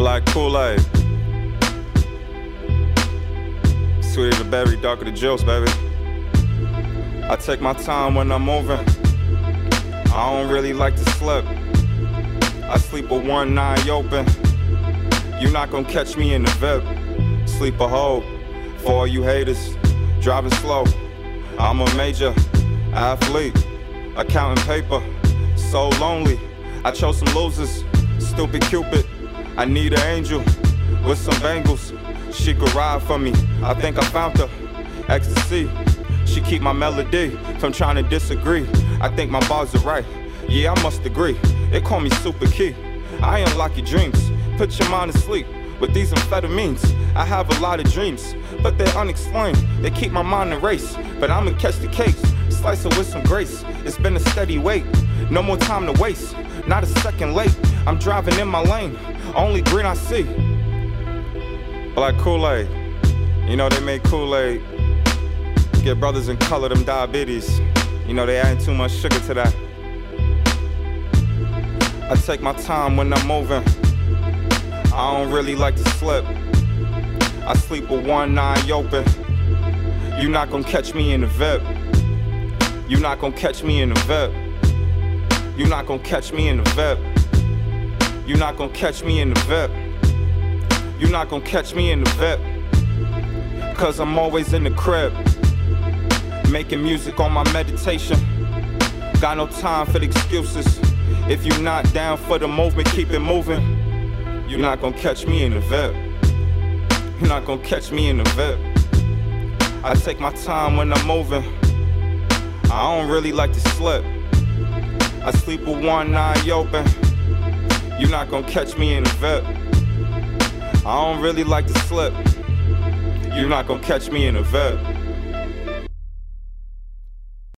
Black Kool-Aid. Sweeter the berry, darker the juice, baby. I take my time when I'm moving. I don't really like to slip. I sleep with one eye open. You're not gonna catch me in the VIP. Sleep a hole for all you haters. Driving slow. I'm a major athlete. Accounting paper. So lonely. I chose some losers. Stupid Cupid. I need an angel with some bangles. She could ride for me. I think I found her. Ecstasy. She keep my melody from trying to disagree. I think my bars are right. Yeah, I must agree. They call me Super Key. I unlock your dreams. Put your mind to sleep with these amphetamines. I have a lot of dreams, but they're unexplained. They keep my mind in race, but I'ma catch the case. Slice it with some grace. It's been a steady wait. No more time to waste. Not a second late. I'm driving in my lane. Only green I see. Black Kool-Aid. You know they make Kool-Aid Get brothers in color them diabetes. You know, they add too much sugar to that. I take my time when I'm moving. I don't really like to slip. I sleep with one eye open. You not gonna catch me in the VIP. You not gonna catch me in the VIP. You not gonna catch me in the VIP. You not gonna catch me in the VIP. You're not gonna catch me in the VIP. Cause I'm always in the crib. Making music on my meditation. Got no time for the excuses. If you're not down for the movement, keep it moving. You're not gonna catch me in the VIP. You're not gonna catch me in the VIP. I take my time when I'm moving. I don't really like to slip. I sleep with one eye open. You're not gonna catch me in the VIP. I don't really like to slip. You're not gonna catch me in the VIP.